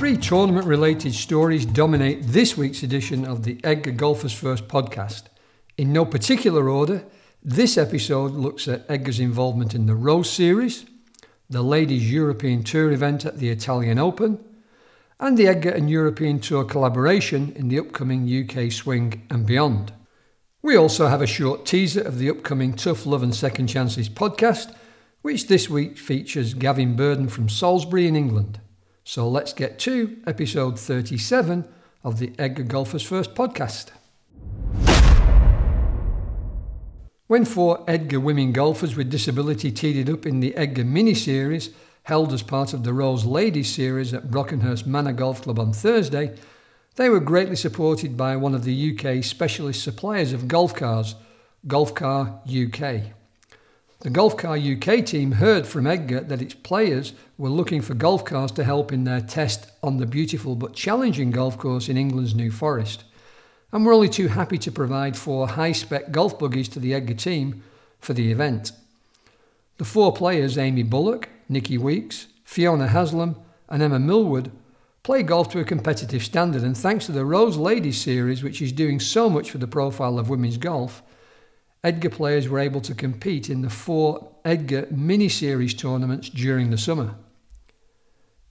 Three tournament related stories dominate this week's edition of the EDGA Golfers First podcast. In no particular order, this episode looks at EDGA's involvement in the Rose Series, the Ladies European Tour event at the Italian Open, and the EDGA and European Tour collaboration in the upcoming UK Swing and beyond. We also have a short teaser of the upcoming Tough Love and Second Chances podcast, which this week features Gavin Burden from Salisbury in England. So let's get to episode 37 of the EDGA Golfers First podcast. When four EDGA women golfers with disability teed up in the EDGA mini series, held as part of the Rose Ladies series at Brockenhurst Manor Golf Club on Thursday, they were greatly supported by one of the UK specialist suppliers of golf cars, Golf Car UK. The Golf Car UK team heard from EDGA that its players were looking for golf cars to help in their test on the beautiful but challenging golf course in England's New Forest, and were only too happy to provide four high spec golf buggies to the EDGA team for the event. The four players, Amy Bullock, Nikki Weeks, Fiona Haslam, and Emma Millward, play golf to a competitive standard, and thanks to the Rose Ladies series, which is doing so much for the profile of women's golf, EDGA players were able to compete in the four EDGA mini series tournaments during the summer.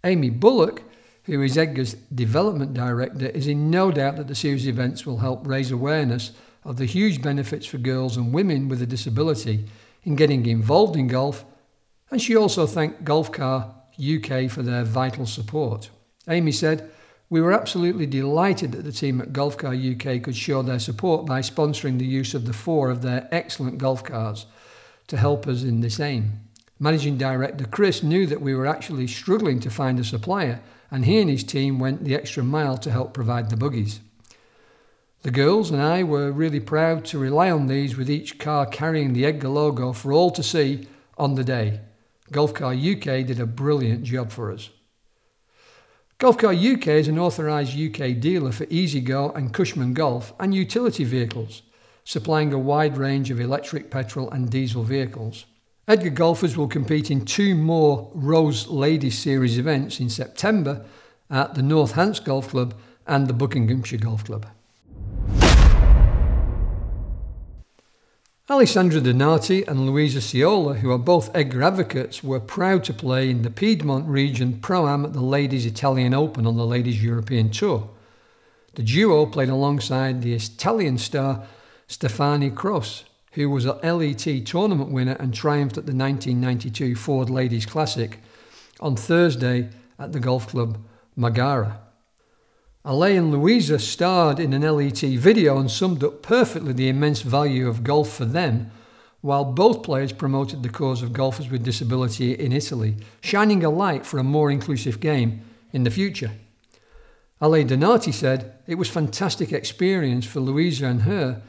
Amy Bullock, who is EDGA's development director, is in no doubt that the series events will help raise awareness of the huge benefits for girls and women with a disability in getting involved in golf, and she also thanked Golfcar UK for their vital support. Amy said, We were absolutely delighted that the team at Golf Car UK could show their support by sponsoring the use of the four of their excellent golf cars to help us in this aim. Managing Director Chris knew that we were actually struggling to find a supplier, and he and his team went the extra mile to help provide the buggies. The girls and I were really proud to rely on these with each car carrying the EDGA logo for all to see on the day. Golf Car UK did a brilliant job for us. Golfcar UK is an authorised UK dealer for E-Z-GO and Cushman Golf and utility vehicles, supplying a wide range of electric, petrol, and diesel vehicles. EDGA golfers will compete in two more Rose Ladies Series events in September at the North Hants Golf Club and the Buckinghamshire Golf Club. Alessandra Donati and Luisa Ciola, who are both EDGA advocates, were proud to play in the Piedmont region Pro Am at the Ladies Italian Open on the Ladies European Tour. The duo played alongside the Italian star Stefania Croce, who was a LET tournament winner and triumphed at the 1992 Ford Ladies Classic on Thursday at the golf club Margara. Ale and Louisa starred in an LET video and summed up perfectly the immense value of golf for them, while both players promoted the cause of golfers with disability in Italy, shining a light for a more inclusive game in the future. Ale Donati said it was a fantastic experience for Louisa and her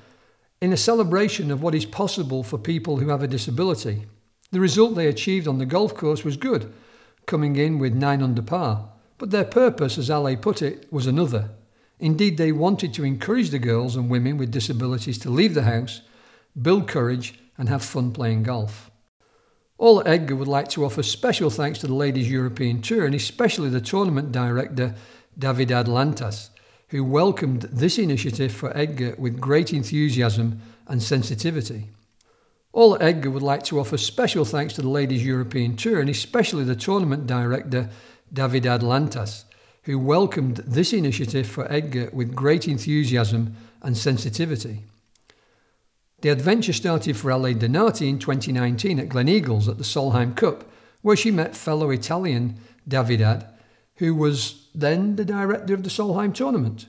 in a celebration of what is possible for people who have a disability. The result they achieved on the golf course was good, coming in with 9 under par. But their purpose, as Ale put it, was another. Indeed, they wanted to encourage the girls and women with disabilities to leave the house, build courage, and have fun playing golf. All EDGA would like to offer special thanks to the Ladies European Tour and especially the tournament director David Atlantas, who welcomed this initiative for EDGA with great enthusiasm and sensitivity. All EDGA would like to offer special thanks to the Ladies European Tour and especially the tournament director David Atlantas, who welcomed this initiative for EDGA with great enthusiasm and sensitivity. The adventure started for Ale Donati in 2019 at Gleneagles at the Solheim Cup, where she met fellow Italian Davidad, who was then the director of the Solheim tournament.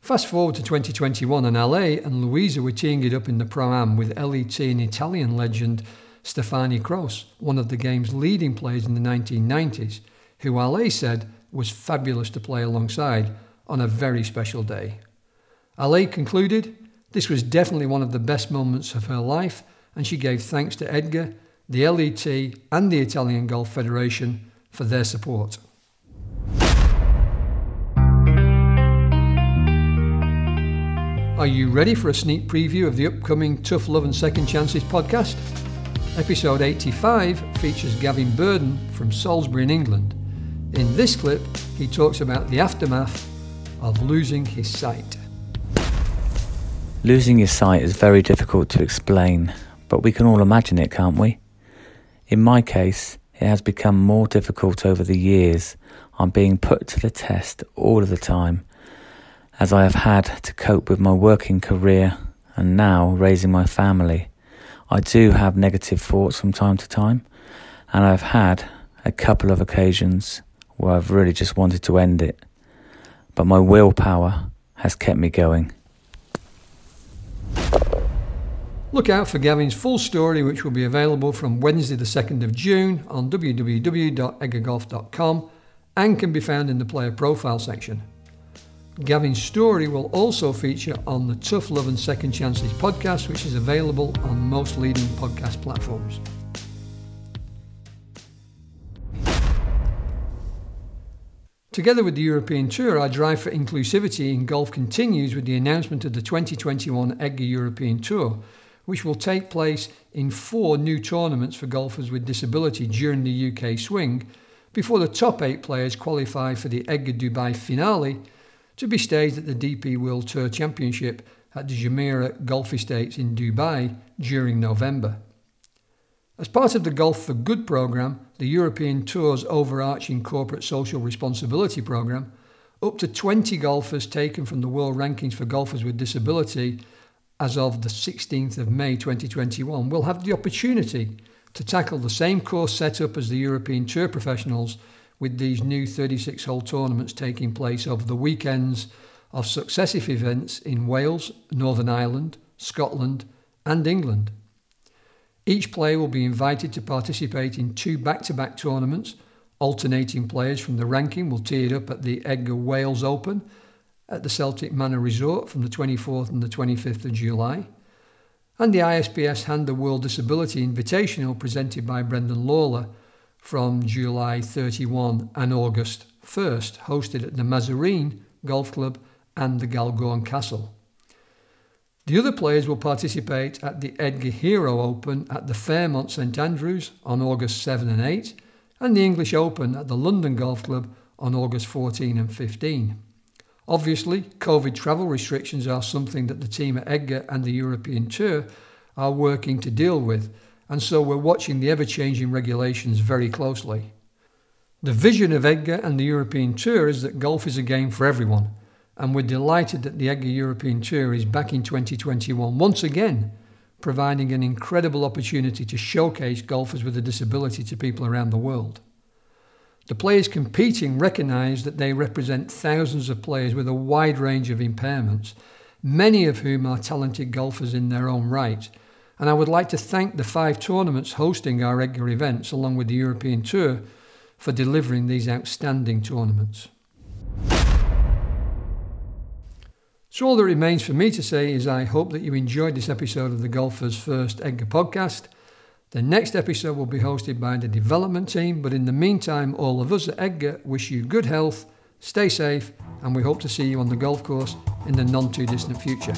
Fast forward to 2021, and Ale and Louisa were teeing it up in the Pro Am with LET and Italian legend Stefania Croce, one of the game's leading players in the 1990s, who Ale said was fabulous to play alongside on a very special day. Ale concluded this was definitely one of the best moments of her life, and she gave thanks to EDGA, the LET, and the Italian Golf Federation for their support. Are you ready for a sneak preview of the upcoming Tough Love and Second Chances podcast? Episode 85 features Gavin Burden from Salisbury in England. In this clip, he talks about the aftermath of losing his sight. Losing your sight is very difficult to explain, but we can all imagine it, can't we? In my case, it has become more difficult over the years. I'm being put to the test all of the time, as I have had to cope with my working career and now raising my family. I do have negative thoughts from time to time, and I've had a couple of occasions where I've really just wanted to end it. But my willpower has kept me going. Look out for Gavin's full story, which will be available from Wednesday, the 2nd of June on www.edgagolf.com and can be found in the player profile section. Gavin's story will also feature on the Tough Love and Second Chances podcast, which is available on most leading podcast platforms. Together with the European Tour, our drive for inclusivity in golf continues with the announcement of the 2021 EDGA European Tour, which will take place in four new tournaments for golfers with disability during the UK swing, before the top eight players qualify for the EDGA Dubai finale to be staged at the DP World Tour Championship at the Jumeirah Golf Estates in Dubai during November. As part of the Golf for Good programme, the European Tour's overarching corporate social responsibility programme, up to 20 golfers taken from the world rankings for golfers with disability as of the 16th of May 2021, will have the opportunity to tackle the same course setup as the European Tour professionals with these new 36 hole tournaments taking place over the weekends of successive events in Wales, Northern Ireland, Scotland, and England. Each player will be invited to participate in two back to back tournaments. Alternating players from the ranking will tee it up at the EDGA Wales Open at the Celtic Manor Resort from the 24th and the 25th of July, and the ISPS Handa World Disability Invitational presented by Brendan Lawler from July 31 and August 1st, hosted at the Massereene Golf Club and the Galgorm Castle. The other players will participate at the EDGA Hero Open at the Fairmont St Andrews on August 7 and 8, and the English Open at the London Golf Club on August 14 and 15. Obviously, COVID travel restrictions are something that the team at EDGA and the European Tour are working to deal with, and so we're watching the ever changing regulations very closely. The vision of EDGA and the European Tour is that golf is a game for everyone, and we're delighted that the EDGA European Tour is back in 2021 once again, providing an incredible opportunity to showcase golfers with a disability to people around the world. The players competing recognise that they represent thousands of players with a wide range of impairments, many of whom are talented golfers in their own right. And I would like to thank the five tournaments hosting our EDGA events, along with the European Tour, for delivering these outstanding tournaments. So, all that remains for me to say is I hope that you enjoyed this episode of the Golfer's First EDGA podcast. The next episode will be hosted by the development team, but in the meantime, all of us at EDGA wish you good health, stay safe, and we hope to see you on the golf course in the non too distant future.